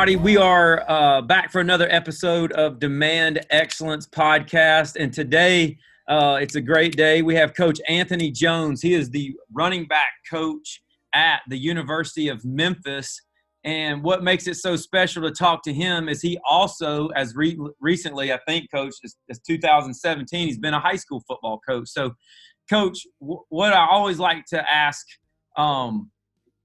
everybody, we are uh, back for another episode of Demand Excellence Podcast. And today, uh, it's a great day. We have Coach Anthony Jones. He is the running back coach at the University of Memphis. And what makes it so special to talk to him is he also, as re- recently, I think, coach, is, is 2017, he's been a high school football coach. So, coach, w- what I always like to ask um,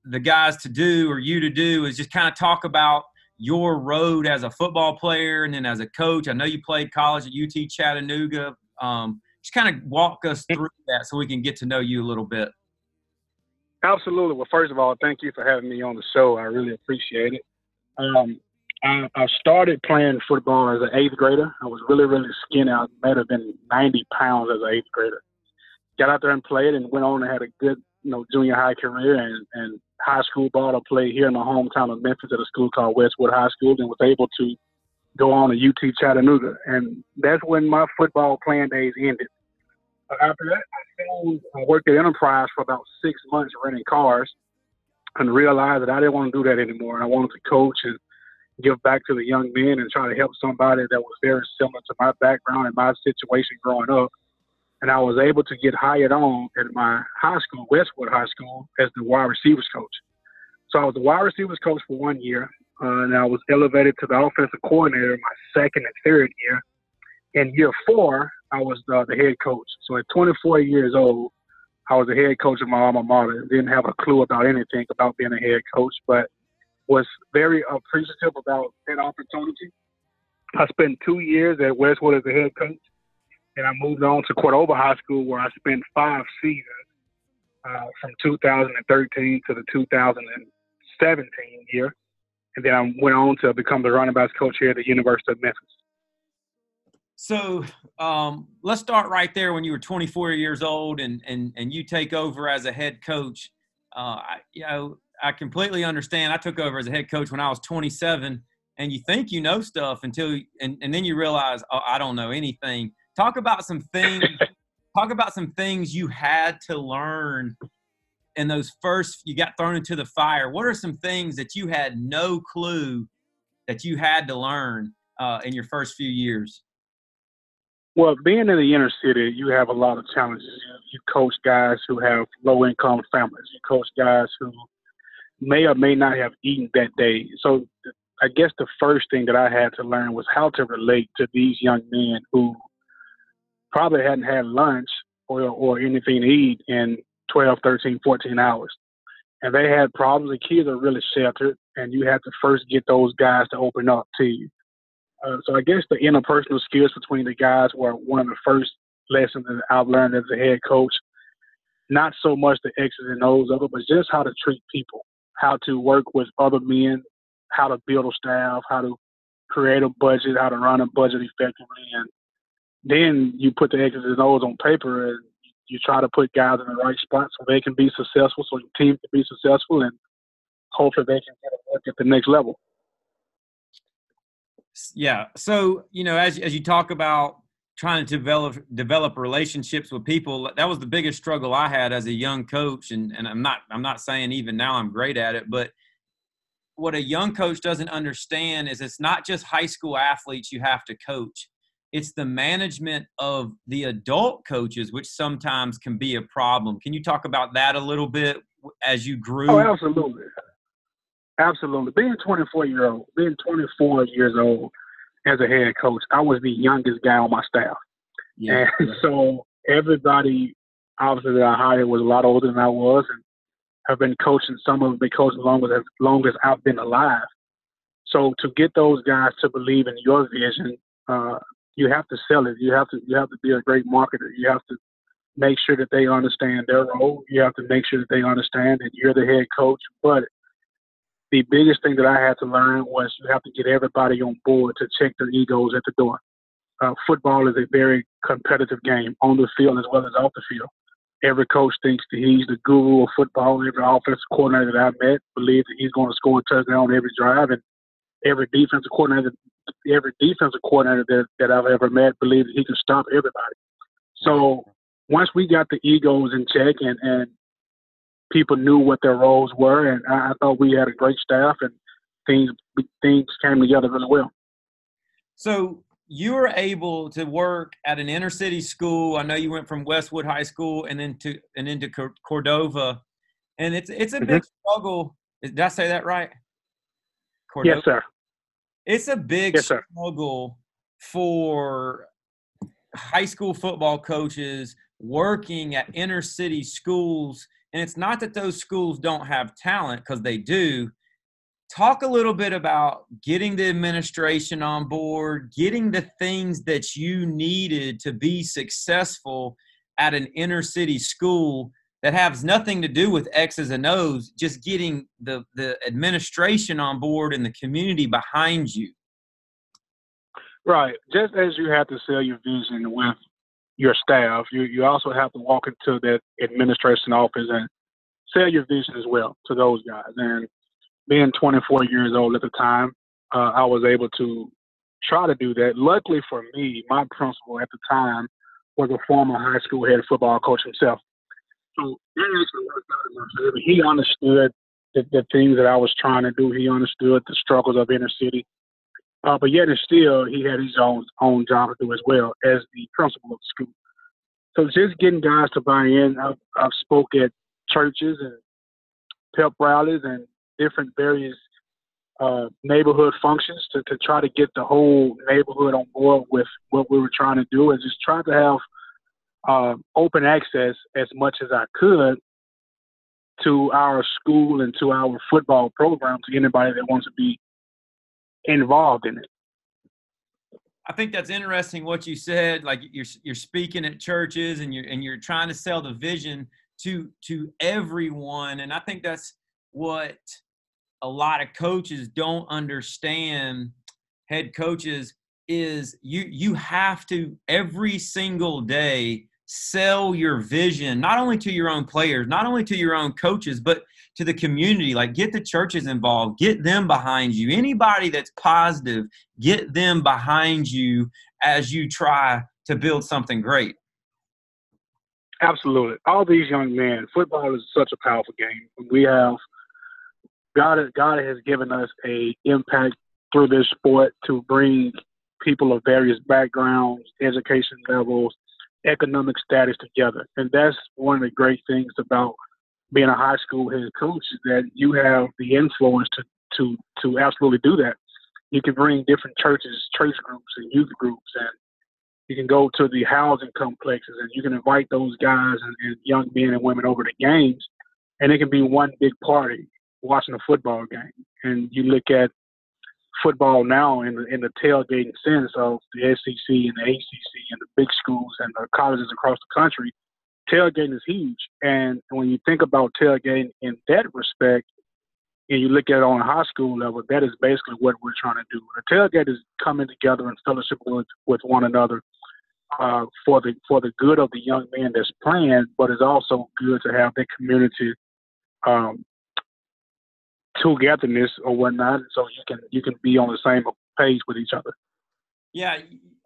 the guys to do or you to do is just kind of talk about your road as a football player and then as a coach. I know you played college at UT Chattanooga. Um, just kind of walk us through that so we can get to know you a little bit. Absolutely. Well, first of all, thank you for having me on the show. I really appreciate it. Um, I, I, started playing football as an eighth grader. I was really, really skinny. I might have been 90 pounds as an eighth grader. Got out there and played and went on and had a good, you know, junior high career and, and high school ball. to play here in my hometown of Memphis at a school called Westwood High School and was able to go on to UT Chattanooga. And that's when my football playing days ended. After that, I, I worked at Enterprise for about six months renting cars and realized that I didn't want to do that anymore. And I wanted to coach and give back to the young men and try to help somebody that was very similar to my background and my situation growing up and I was able to get hired on at my high school, Westwood High School, as the wide receivers coach. So I was the wide receivers coach for one year, uh, and I was elevated to the offensive coordinator my second and third year. In year four, I was the, the head coach. So at 24 years old, I was the head coach of my alma mater. Didn't have a clue about anything about being a head coach, but was very appreciative about that opportunity. I spent two years at Westwood as a head coach and I moved on to Cordova High School where I spent five seasons uh, from 2013 to the 2017 year. And then I went on to become the running backs coach here at the University of Memphis. So um, let's start right there when you were 24 years old and, and, and you take over as a head coach. Uh, I, you know, I completely understand. I took over as a head coach when I was 27 and you think you know stuff until, and, and then you realize, oh, I don't know anything talk about some things talk about some things you had to learn in those first you got thrown into the fire. What are some things that you had no clue that you had to learn uh, in your first few years? Well being in the inner city you have a lot of challenges. You coach guys who have low income families. You coach guys who may or may not have eaten that day. So i guess the first thing that i had to learn was how to relate to these young men who probably hadn't had lunch or, or anything to eat in 12, 13, 14 hours. And they had problems. The kids are really sheltered, and you have to first get those guys to open up to you. Uh, so I guess the interpersonal skills between the guys were one of the first lessons that I've learned as a head coach. Not so much the X's and O's of it, but just how to treat people, how to work with other men, how to build a staff, how to create a budget, how to run a budget effectively, and then you put the X's and O's on paper and you try to put guys in the right spot so they can be successful, so your team can be successful, and hopefully they can get work at the next level. Yeah. So you know, as as you talk about trying to develop develop relationships with people, that was the biggest struggle I had as a young coach, and and I'm not I'm not saying even now I'm great at it, but what a young coach doesn't understand is it's not just high school athletes you have to coach it's the management of the adult coaches which sometimes can be a problem. Can you talk about that a little bit as you grew? Oh absolutely. Absolutely. Being 24 year old being 24 years old as a head coach i was the youngest guy on my staff. Yeah, and so everybody obviously that i hired was a lot older than i was and have been coaching some of them been coaching long as long as i've been alive. So to get those guys to believe in your vision uh, you have to sell it. You have to you have to be a great marketer. You have to make sure that they understand their role. You have to make sure that they understand that you're the head coach. But the biggest thing that I had to learn was you have to get everybody on board to check their egos at the door. Uh, football is a very competitive game on the field as well as off the field. Every coach thinks that he's the guru of football. Every offensive coordinator that I've met believes that he's going to score a touchdown every drive, and every defensive coordinator every defensive coordinator that, that I've ever met believes he can stop everybody. So once we got the egos in check and, and people knew what their roles were, and I, I thought we had a great staff and things things came together really well. So you were able to work at an inner city school. I know you went from Westwood High School and then to and into Cordova, and it's it's a mm-hmm. big struggle. Did I say that right? Cordova? Yes, sir. It's a big yes, struggle for high school football coaches working at inner city schools. And it's not that those schools don't have talent because they do. Talk a little bit about getting the administration on board, getting the things that you needed to be successful at an inner city school that has nothing to do with X's and O's, just getting the, the administration on board and the community behind you. Right. Just as you have to sell your vision with your staff, you, you also have to walk into that administration office and sell your vision as well to those guys. And being 24 years old at the time, uh, I was able to try to do that. Luckily for me, my principal at the time was a former high school head football coach himself. So that actually worked out in my favor. He understood the, the things that I was trying to do. He understood the struggles of inner city. Uh, but yet and still, he had his own own job to do as well as the principal of the school. So just getting guys to buy in. I've, I've spoke at churches and pep rallies and different various uh, neighborhood functions to, to try to get the whole neighborhood on board with what we were trying to do and just try to have uh, open access as much as I could to our school and to our football program to anybody that wants to be involved in it. I think that's interesting what you said. Like you're you're speaking at churches and you're and you're trying to sell the vision to to everyone, and I think that's what a lot of coaches don't understand. Head coaches is you you have to every single day sell your vision not only to your own players not only to your own coaches but to the community. Like get the churches involved get them behind you. Anybody that's positive get them behind you as you try to build something great. Absolutely. All these young men football is such a powerful game. We have god god has given us a impact through this sport to bring people of various backgrounds education levels economic status together. And that's one of the great things about being a high school head coach is that you have the influence to to to absolutely do that. You can bring different churches, church groups, and youth groups, and you can go to the housing complexes, and you can invite those guys and, and young men and women over to games, and it can be one big party watching a football game. And you look at football now in the, in the tailgating sense of the SEC and the ACC and the big schools and the colleges across the country, tailgating is huge. And when you think about tailgating in that respect, and you look at it on a high school level, that is basically what we're trying to do. The tailgate is coming together and fellowship with, with one another uh, for the for the good of the young man that's playing, but it's also good to have that community um, togetherness or whatnot, so you can you can be on the same page with each other. Yeah,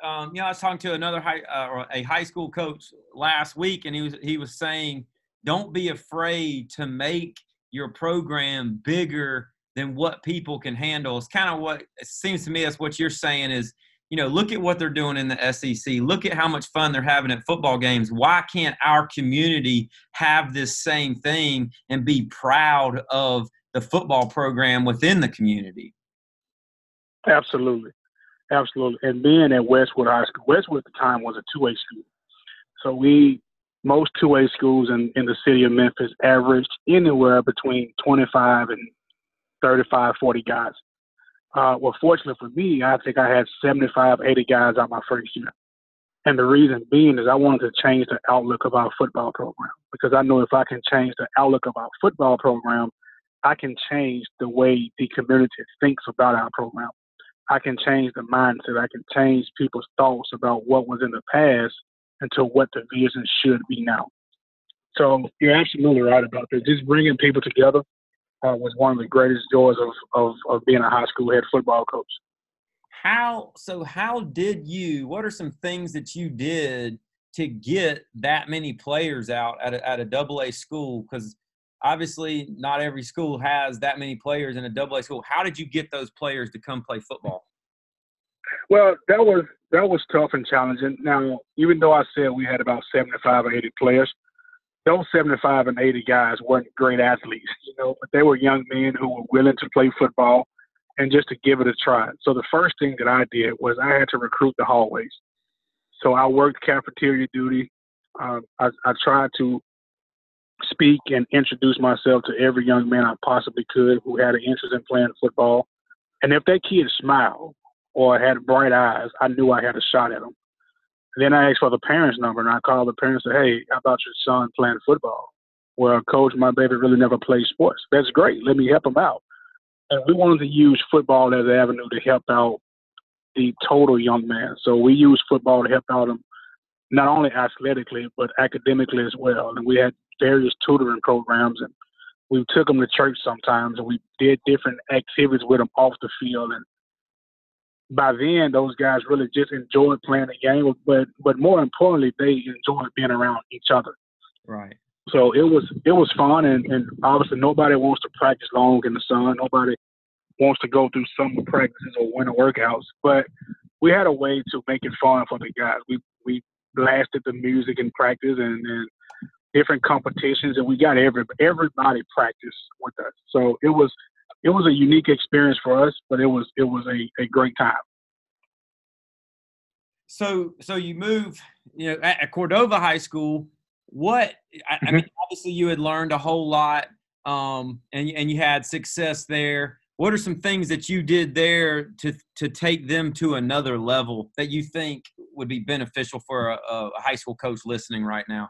um, you know, I was talking to another high uh, or a high school coach last week, and he was he was saying, don't be afraid to make your program bigger than what people can handle. It's kind of what it seems to me. That's what you're saying is, you know, look at what they're doing in the SEC. Look at how much fun they're having at football games. Why can't our community have this same thing and be proud of the football program within the community. Absolutely. Absolutely. And being at Westwood High School, Westwood at the time was a two way school. So we, most two way schools in, in the city of Memphis averaged anywhere between 25 and 35, 40 guys. Uh, well, fortunately for me, I think I had 75, 80 guys out my first year. And the reason being is I wanted to change the outlook of our football program because I know if I can change the outlook of our football program, I can change the way the community thinks about our program. I can change the mindset. I can change people's thoughts about what was in the past into what the vision should be now. So you're absolutely right about that. Just bringing people together uh, was one of the greatest joys of, of, of being a high school head football coach. How so? How did you? What are some things that you did to get that many players out at a, at a double A school? Because obviously not every school has that many players in a double A school. How did you get those players to come play football? Well, that was that was tough and challenging. Now, even though I said we had about 75 or 80 players, those 75 and 80 guys weren't great athletes, you know, but they were young men who were willing to play football and just to give it a try. So the first thing that I did was I had to recruit the hallways. So I worked cafeteria duty. Uh, I, I tried to speak and introduce myself to every young man I possibly could who had an interest in playing football. And if that kid smiled or had bright eyes, I knew I had a shot at him. And then I asked for the parents' number and I called the parents and said, Hey, how about your son playing football? Well, coach, my baby really never played sports. That's great. Let me help him out. And we wanted to use football as an avenue to help out the total young man. So we used football to help out him not only athletically but academically as well. And we had various tutoring programs, and we took them to church sometimes, and we did different activities with them off the field. And by then, those guys really just enjoyed playing the game, but but more importantly, they enjoyed being around each other. Right. So it was it was fun, and, and obviously nobody wants to practice long in the sun. Nobody wants to go through summer practices or winter workouts, but we had a way to make it fun for the guys. We we blasted the music in practice, and, and different competitions, and we got every everybody practice with us. So it was it was a unique experience for us, but it was it was a, a great time. So so you move, you know, at, Cordova High School. What I, mm-hmm. I, mean, obviously you had learned a whole lot, um, and and you had success there. What are some things that you did there to to take them to another level that you think would be beneficial for a, a high school coach listening right now?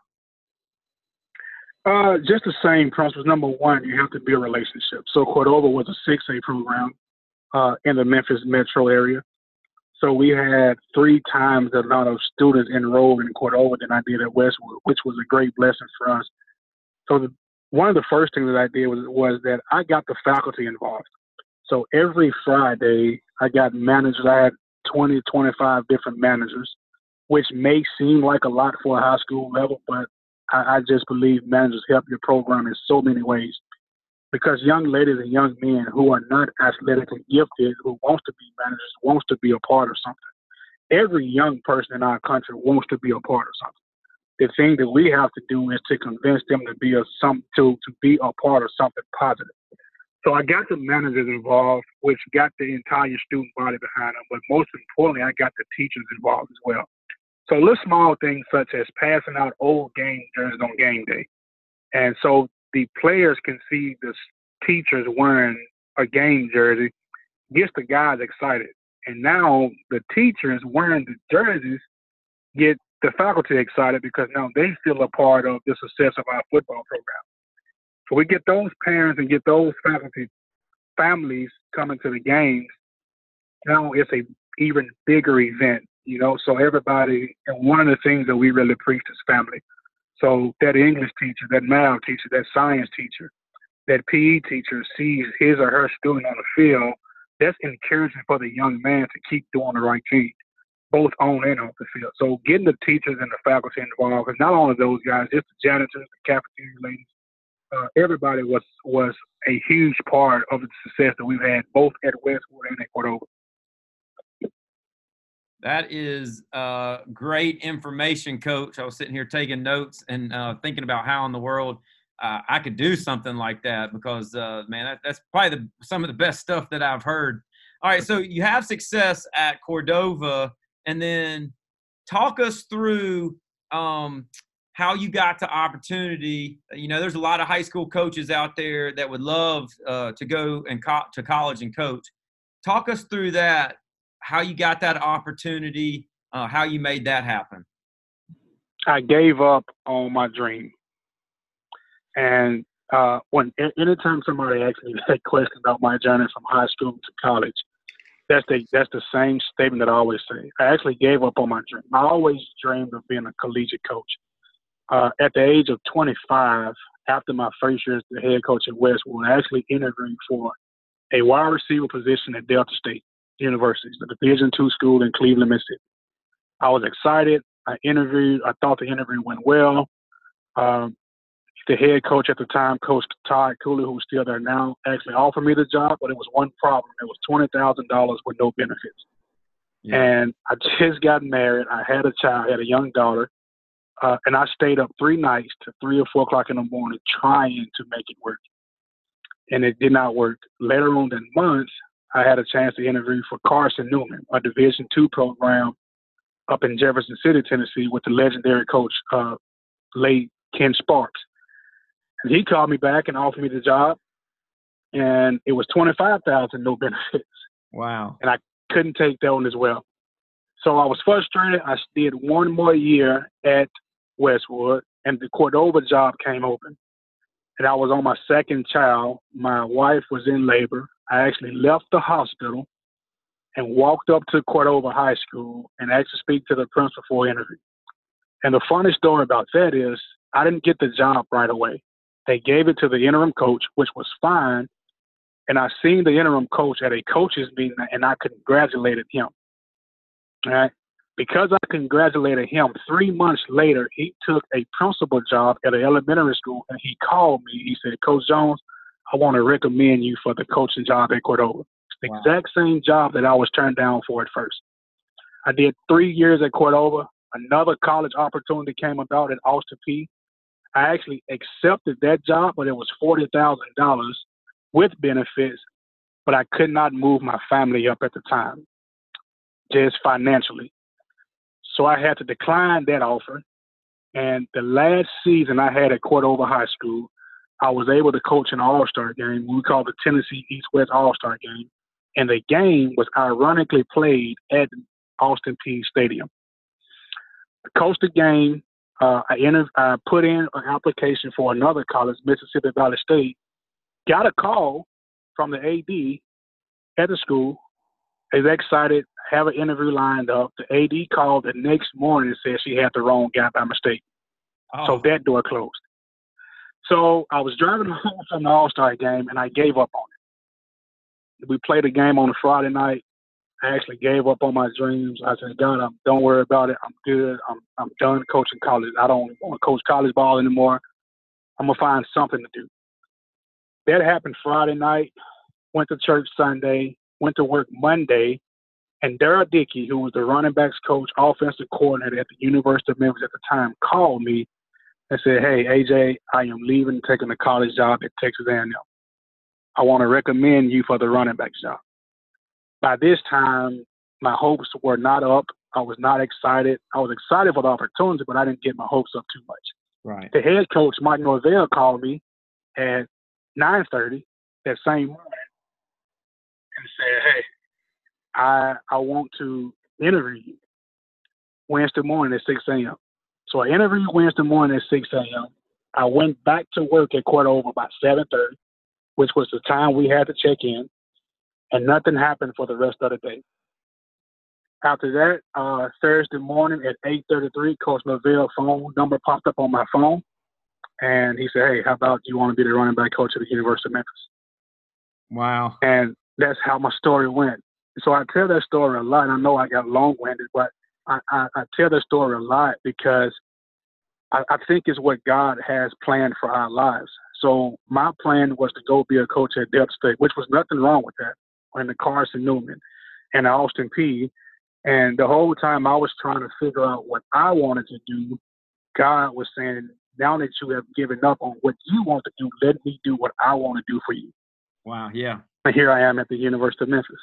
Uh, just the same principles. Number one, you have to build relationship. So Cordova was a 6A program uh, in the Memphis metro area. So we had three times the amount of students enrolled in Cordova than I did at Westwood, which was a great blessing for us. So the, one of the first things that I did was, was that I got the faculty involved. So every Friday, I got managers. I had 20, 25 different managers, which may seem like a lot for a high school level, but I, I just believe managers help your program in so many ways. Because young ladies and young men who are not athletically gifted, who wants to be managers, wants to be a part of something. Every young person in our country wants to be a part of something. The thing that we have to do is to convince them to be a some to to be a part of something positive. So I got the managers involved, which got the entire student body behind them, but most importantly, I got the teachers involved as well. So little small things such as passing out old game jerseys on game day. And so the players can see the teachers wearing a game jersey, gets the guys excited. And now the teachers wearing the jerseys get the faculty excited because now they feel a part of the success of our football program. So we get those parents and get those faculty families coming to the games. Now it's a even bigger event you know, so everybody, and one of the things that we really preach is family. So that English teacher, that math teacher, that science teacher, that PE teacher sees his or her student on the field, that's encouraging for the young man to keep doing the right thing, both on and off the field. So getting the teachers and the faculty involved, because not only those guys, just the janitors, the cafeteria ladies, uh, everybody was was a huge part of the success that we've had both at Westwood and at Cordova. That is uh, great information, Coach. I was sitting here taking notes and uh, thinking about how in the world uh, I could do something like that because, uh, man, that, that's probably the, some of the best stuff that I've heard. All right, so you have success at Cordova, and then talk us through um, how you got the opportunity. You know, there's a lot of high school coaches out there that would love uh, to go and co- to college and coach. Talk us through that how you got that opportunity, uh, how you made that happen. I gave up on my dream. And uh, when anytime somebody asks me that question about my journey from high school to college, that's the that's the same statement that I always say. I actually gave up on my dream. I always dreamed of being a collegiate coach. Uh, at the age of 25, after my first year as the head coach at Westwood, I actually interviewed for a wide receiver position at Delta State University, the Division two school in Cleveland, Mississippi. I was excited. I interviewed. I thought the interview went well. Um, the head coach at the time, Coach Todd Cooley, who's still there now, actually offered me the job, but it was one problem. It was twenty thousand dollars with no benefits. Yeah. And I just got married. I had a child, I had a young daughter, uh, and I stayed up three nights to three or four o'clock in the morning trying to make it work. And it did not work. Later on that month, I had a chance to interview for Carson Newman, a Division two program up in Jefferson City, Tennessee, with the legendary coach, uh, late Ken Sparks. And he called me back and offered me the job, and it was twenty five thousand, no benefits. Wow! And I couldn't take that one as well. So I was frustrated. I did one more year at Westwood, and the Cordova job came open. And I was on my second child. My wife was in labor. I actually left the hospital and walked up to Cordova High School and asked to speak to the principal for interview. And the funny story about that is I didn't get the job right away. They gave it to the interim coach, which was fine. And I seen the interim coach at a coaches meeting and I congratulated him. All right. Because I congratulated him, three months later, he took a principal job at an elementary school and he called me. He said, Coach Jones, I want to recommend you for the coaching job at Cordova. It's the wow. exact same job that I was turned down for at first. I did three years at Cordova. Another college opportunity came about at Austin Peay. I actually accepted that job, but it was forty thousand dollars with benefits, but I could not move my family up at the time, just financially. So I had to decline that offer. And the last season I had at Cordova High School, I was able to coach an All Star game. We call the Tennessee East West All Star game, and the game was ironically played at Austin Peay Stadium. I coached the game. Uh, I, enter, I put in an application for another college, Mississippi Valley State. Got a call from the AD at the school. Is excited, have an interview lined up. The AD called the next morning and said she had the wrong guy by mistake. Oh. So that door closed. So I was driving home from the All Star game and I gave up on it. We played a game on a Friday night. I actually gave up on my dreams. I said, God, I'm, don't worry about it. I'm good. I'm I'm done coaching college. I don't want to coach college ball anymore. I'm gonna find something to do. That happened Friday night. Went to church Sunday. Went to work Monday. And Darrell Dickey, who was the running backs coach, offensive coordinator at the University of Memphis at the time, called me and said, "Hey, AJ, I am leaving, taking a college job at Texas A&M. I want to recommend you for the running back job." By this time, my hopes were not up. I was not excited. I was excited for the opportunity, but I didn't get my hopes up too much. Right. The head coach, Mike Norvell, called me at 9:30 that same morning and said, "Hey, I I want to interview you Wednesday morning at 6 a.m." So I interviewed Wednesday morning at 6 a.m. I went back to work at Cordova by 7:30, which was the time we had to check in, and nothing happened for the rest of the day. After that, uh, Thursday morning at 8:33, Coach Norvell's phone number popped up on my phone, and he said, "Hey, how about you want to be the running back coach at the University of Memphis?" Wow! And that's how my story went. So I tell that story a lot. And I know I got long-winded, but I, I, I tell that story a lot because I, I think it's what God has planned for our lives. So my plan was to go be a coach at Delta State, which was nothing wrong with that, and the Carson Newman and the Austin Peay. And the whole time I was trying to figure out what I wanted to do, God was saying, now that you have given up on what you want to do, let me do what I want to do for you. Wow, yeah. And here I am at the University of Memphis.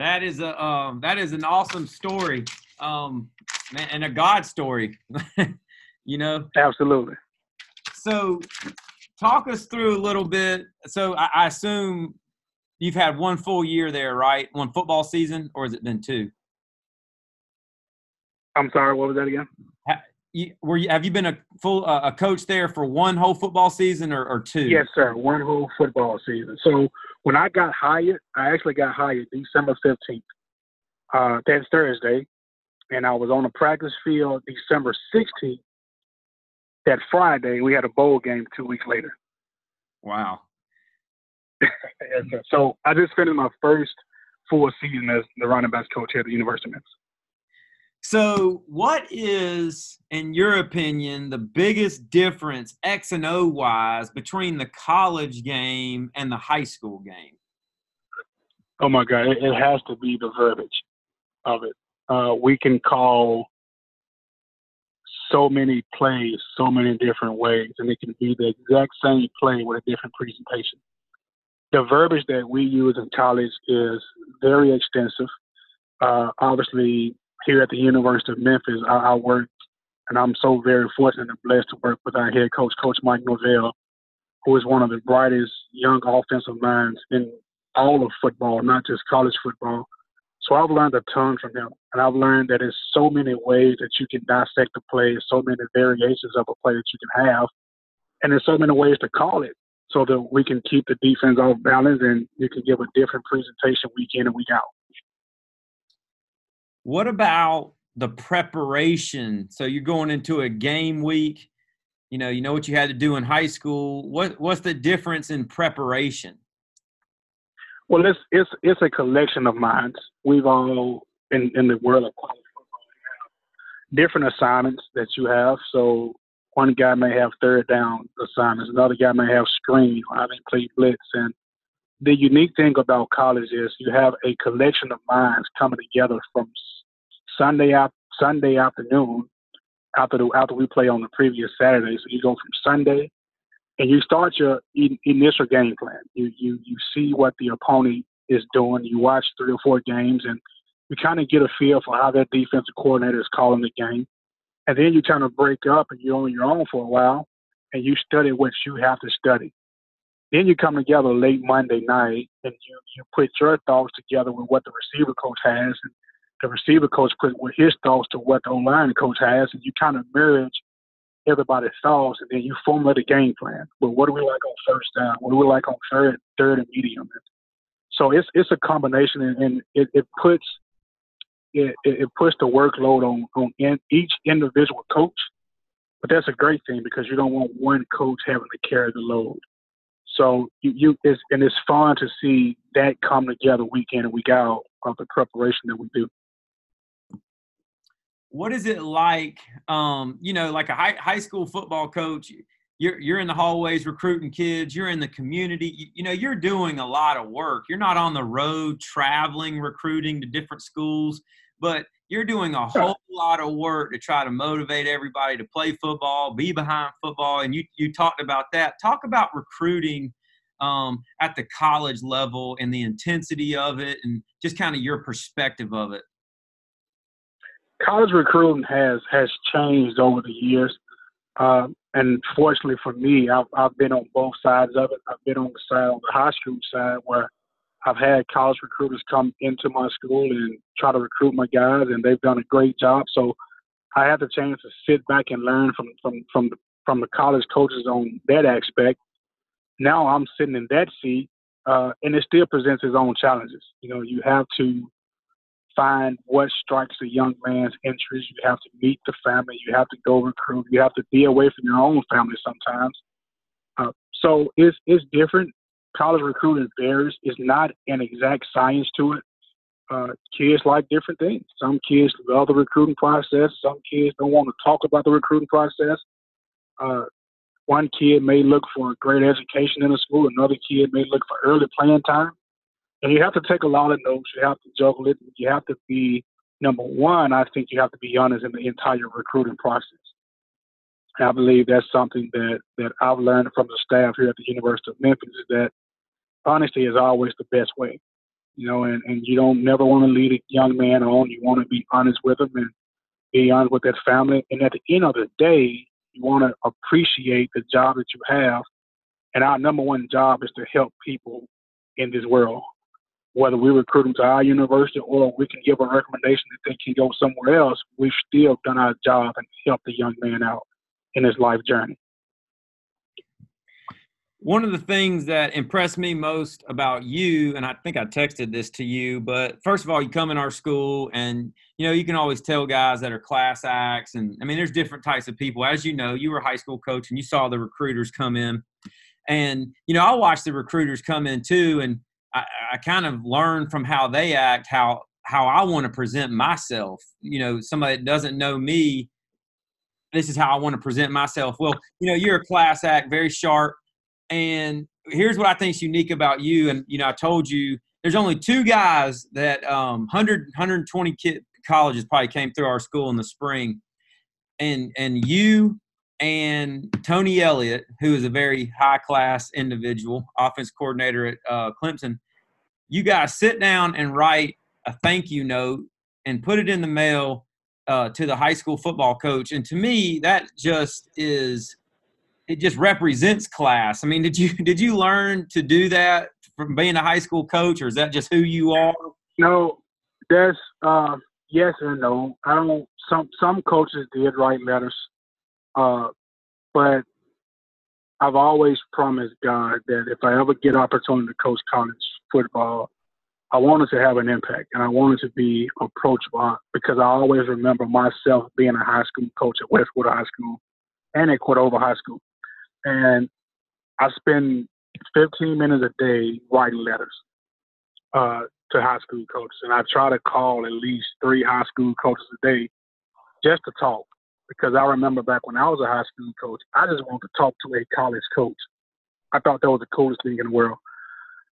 That is a um, that is an awesome story, um, and a God story. you know. Absolutely. So, talk us through a little bit. So, I, I assume you've had one full year there, right? One football season, or has it been two? I'm sorry. What was that again? you, were you, have you been a full uh, a coach there for one whole football season or, or two? Yes, sir. One whole football season. So when I got hired, I actually got hired December fifteenth. Uh, that's Thursday, and I was on the practice field December sixteenth. That Friday, we had a bowl game two weeks later. Wow. so I just finished my first full season as the running backs coach here at the University of Memphis. So, what is, in your opinion, the biggest difference X and O wise between the college game and the high school game? Oh my God, it, has to be the verbiage of it. Uh, we can call so many plays so many different ways, and it can be the exact same play with a different presentation. The verbiage that we use in college is very extensive. Uh, obviously, here at the University of Memphis, I, I work, and I'm so very fortunate and blessed to work with our head coach, Coach Mike Norvell, who is one of the brightest young offensive minds in all of football, not just college football. So I've learned a ton from him, and I've learned that there's so many ways that you can dissect a play, so many variations of a play that you can have, and there's so many ways to call it so that we can keep the defense off balance and you can give a different presentation week in and week out. What about the preparation? So you're going into a game week. You know, you know what you had to do in high school. What what's the difference in preparation? Well, it's it's it's a collection of minds. We've all in in the world of college different assignments that you have. So one guy may have third down assignments, another guy may have screen, or having play blitz, and the unique thing about college is you have a collection of minds coming together from Sunday Sunday afternoon after the after we play on the previous Saturday. So you go from Sunday and you start your initial game plan. You you you see what the opponent is doing. You watch three or four games and you kind of get a feel for how that defensive coordinator is calling the game. And then you kind of break up and you're on your own for a while and you study what you have to study. Then you come together late Monday night and you, you put your thoughts together with what the receiver coach has and the receiver coach put with his thoughts to what the line coach has, and you kind of merge everybody's thoughts, and then you formulate a game plan. But what do we like on first down? What do we like on third, third and medium? So it's it's a combination, and, and it, it puts it, it puts the workload on on in, each individual coach. But that's a great thing because you don't want one coach having to carry the load. So you, you it's, and it's fun to see that come together week in and week out of the preparation that we do what is it like um, you know like a high, high school football coach you're, you're in the hallways recruiting kids you're in the community you, you, know you're doing a lot of work. You're not on the road traveling recruiting to different schools but you're doing a whole lot of work to try to motivate everybody to play football be behind football and you, you talked about that. Talk about recruiting um, at the college level and the intensity of it and just kind of your perspective of it college recruiting has has changed over the years, uh, and fortunately for me, I've I've been on both sides of it. I've been on the side on the high school side where I've had college recruiters come into my school and try to recruit my guys, and they've done a great job. So I had the chance to sit back and learn from from from the, from the college coaches on that aspect. Now I'm sitting in that seat, uh, and it still presents its own challenges. You know, you have to find what strikes a young man's interest. You have to meet the family. You have to go recruit. You have to be away from your own family sometimes. Uh, so it's it's different. College recruiting varies. It's not an exact science to it. Uh, kids like different things. Some kids love the recruiting process. Some kids don't want to talk about the recruiting process. Uh, one kid may look for a great education in a school. Another kid may look for early playing time. And you have to take a lot of notes. You have to juggle it. You have to be number one. I think you have to be honest in the entire recruiting process. And I believe that's something that that I've learned from the staff here at the University of Memphis is that honesty is always the best way. You know, and, and you don't never want to lead a young man on. You want to be honest with them and be honest with that family. And at the end of the day, you want to appreciate the job that you have. And our number one job is to help people in this world whether we recruit them to our university or we can give a recommendation that they can go somewhere else, we've still done our job and helped the young man out in his life journey. One of the things that impressed me most about you, and I think I texted this to you, but first of all, you come in our school and you know, you can always tell guys that are class acts and I mean there's different types of people. As you know, you were a high school coach and you saw the recruiters come in. And, you know, I watched the recruiters come in too and I, kind of learned from how they act how how I want to present myself. You know, somebody that doesn't know me, this is how I want to present myself. Well, you know, you're a class act, very sharp. And here's what I think is unique about you. And, you know, I told you there's only two guys that um, 100, 120 kid, colleges probably came through our school in the spring. And, and you and Tony Elliott, who is a very high class individual, offense coordinator at uh, Clemson, you guys sit down and write a thank you note and put it in the mail uh, to the high school football coach. And to me, that just is it just represents class. I mean, did you did you learn to do that from being a high school coach, or is that just who you are? No, that's uh, yes and no. I don't. Some some coaches did write letters uh, but I've always promised God that if I ever get opportunity to coach college football, I wanted to have an impact and I wanted to be approachable because I always remember myself being a high school coach at Westwood High School and at Cordova High School. And I spend 15 minutes a day writing letters uh, to high school coaches. And I try to call at least three high school coaches a day just to talk because I remember back when I was a high school coach, I just wanted to talk to a college coach. I thought that was the coolest thing in the world.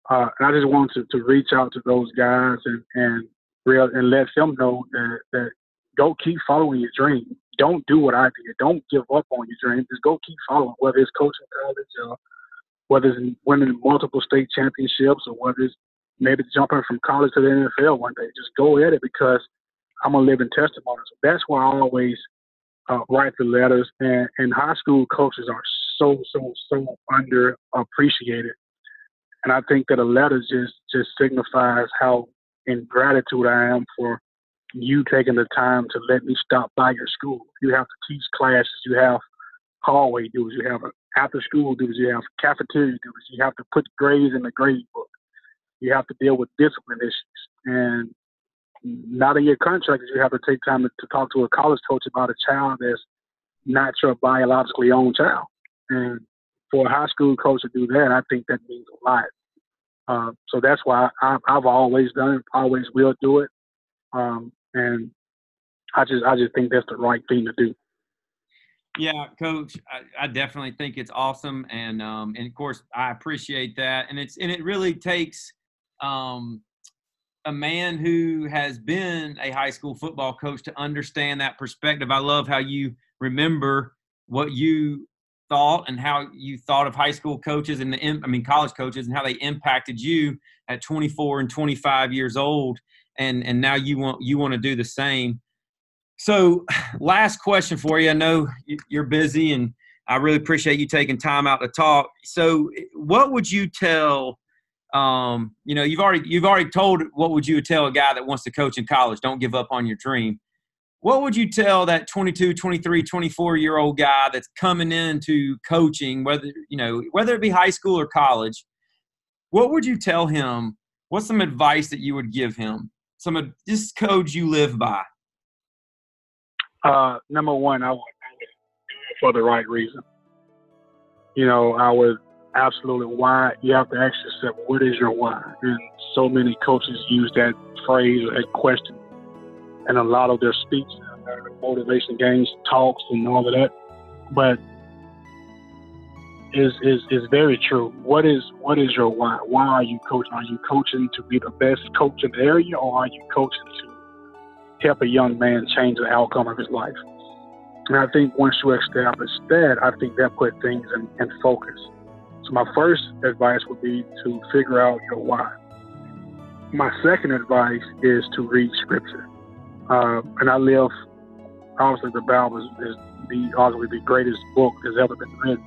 Uh, and I just wanted to, to reach out to those guys and and real and let them know that that go keep following your dream. Don't do what I did. Don't give up on your dream. Just go keep following, whether it's coaching college or whether it's winning multiple state championships or whether it's maybe jumping from college to the NFL one day. Just go at it because I'm a living testimony. So that's why I always uh, write the letters, and, and high school coaches are so so so underappreciated. And I think that a letter just just signifies how in gratitude I am for you taking the time to let me stop by your school. You have to teach classes, you have hallway duties, you have after school duties, you have cafeteria duties, you have to put grades in the grade book, you have to deal with discipline issues, and not in your contract you have to take time to, to talk to a college coach about a child that's not your biologically owned child. And for a high school coach to do that, I think that means a lot. Uh, so that's why I, have always done it, always will do it, um, and I just I just think that's the right thing to do. Yeah, Coach, I, I definitely think it's awesome, and um, and of course I appreciate that, and it's and it really takes um, a man who has been a high school football coach to understand that perspective. I love how you remember what you thought and how you thought of high school coaches and the I mean college coaches and how they impacted you at 24 and 25 years old and and now you want you want to do the same. So last question for you. I know you're busy and I really appreciate you taking time out to talk. So what would you tell um, you know, you've already you've already told what would you tell a guy that wants to coach in college, don't give up on your dream. What would you tell that 22, 23, 24 year old guy that's coming into coaching, whether you know, whether it be high school or college? What would you tell him? What's some advice that you would give him? Some of just codes you live by. Uh, number one, I would for the right reason. You know, I would absolutely why you have to ask yourself what is your why and so many coaches use that phrase or that question and a lot of their speech their motivation games talks and all of that but is is is very true what is what is your why why are you coaching are you coaching to be the best coach in the area or are you coaching to help a young man change the outcome of his life and I think once you establish that, I think that put things in, in focus. So my first advice would be to figure out your why. My second advice is to read scripture. Uh, and I live, obviously, the Bible is, is the arguably the greatest book that's ever been written.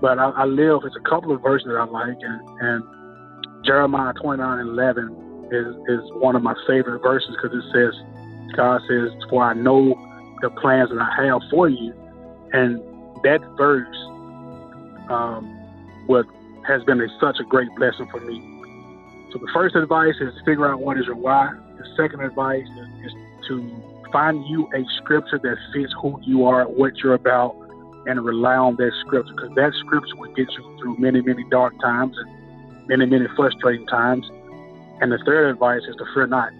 But I, I live, it's a couple of verses that I like, and, and Jeremiah 29 and 11 is, is one of my favorite verses because it says, God says, For I know the plans that I have for you. And that verse um, what has been a, such a great blessing for me. So the first advice is figure out what is your why. The second advice is, is to find you a scripture that fits who you are, what you're about, and rely on that scripture because that scripture will get you through many, many dark times and many, many frustrating times. And the third advice is to fear not.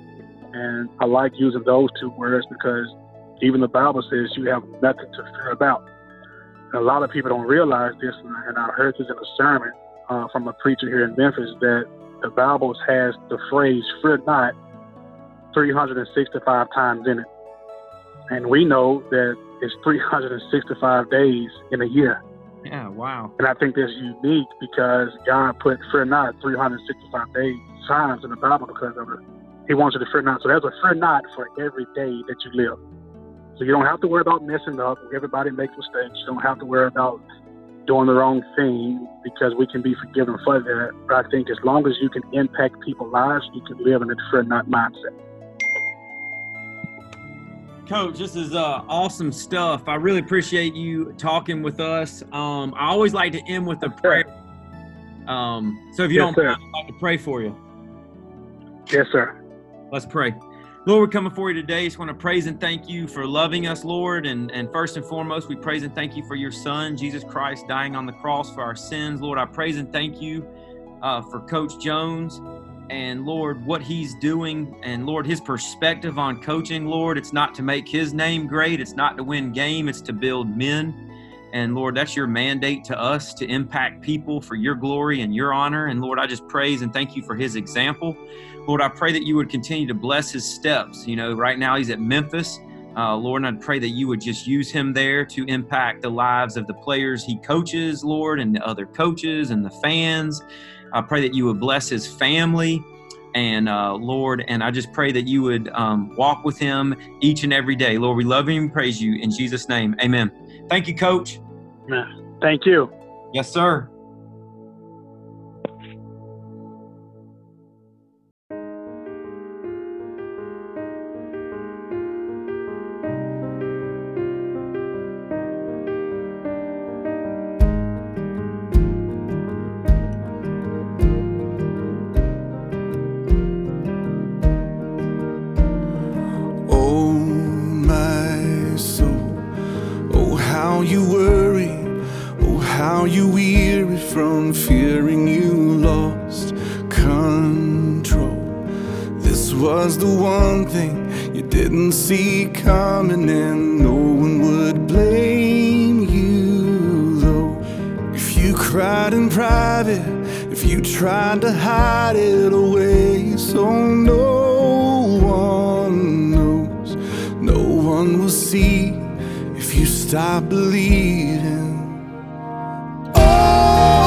And I like using those two words because even the Bible says you have nothing to fear about. And a lot of people don't realize this, and I heard this in a sermon uh, from a preacher here in Memphis that the Bible has the phrase "fear not" 365 times in it, and we know that it's 365 days in a year. Yeah, wow. And I think that's unique because God put fear not 365 days times in the Bible because of it. He wants you to fear not. So there's a fear not for every day that you live. So you don't have to worry about messing up. Everybody makes mistakes. You don't have to worry about doing the wrong thing because we can be forgiven for that. But I think as long as you can impact people's lives, you can live in a fear not mindset. Coach, this is uh, awesome stuff. I really appreciate you talking with us. Um, I always like to end with a prayer. Um, so if you yes, don't mind, I'd like to pray for you. Yes, sir. Let's pray. Lord, we're coming for you today. Just want to praise and thank you for loving us, Lord. And, and first and foremost, we praise and thank you for your Son, Jesus Christ, dying on the cross for our sins. Lord, I praise and thank you uh, for Coach Jones and Lord, what he's doing, and Lord, his perspective on coaching, Lord, it's not to make his name great, it's not to win game, it's to build men. And Lord, that's your mandate to us to impact people for your glory and your honor. And Lord, I just praise and thank you for his example. Lord, I pray that you would continue to bless his steps. You know, right now he's at Memphis. Uh, Lord, and I pray that you would just use him there to impact the lives of the players he coaches, Lord, and the other coaches and the fans. I pray that you would bless his family and uh, Lord, and I just pray that you would um, walk with him each and every day. Lord, we love him and praise you in Jesus' name. Amen. Thank you, Coach. Thank you. Yes, sir. Oh,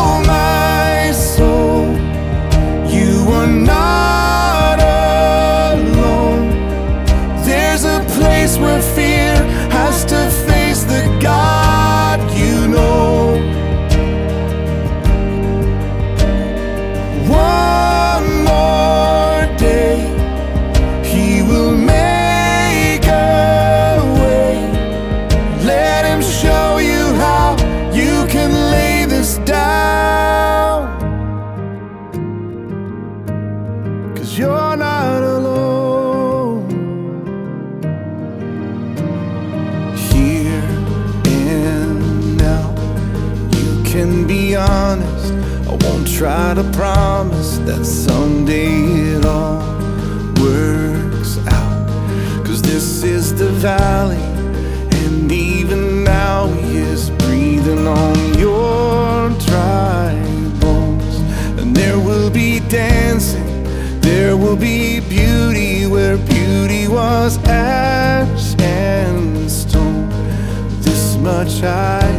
was ash and stone. This much I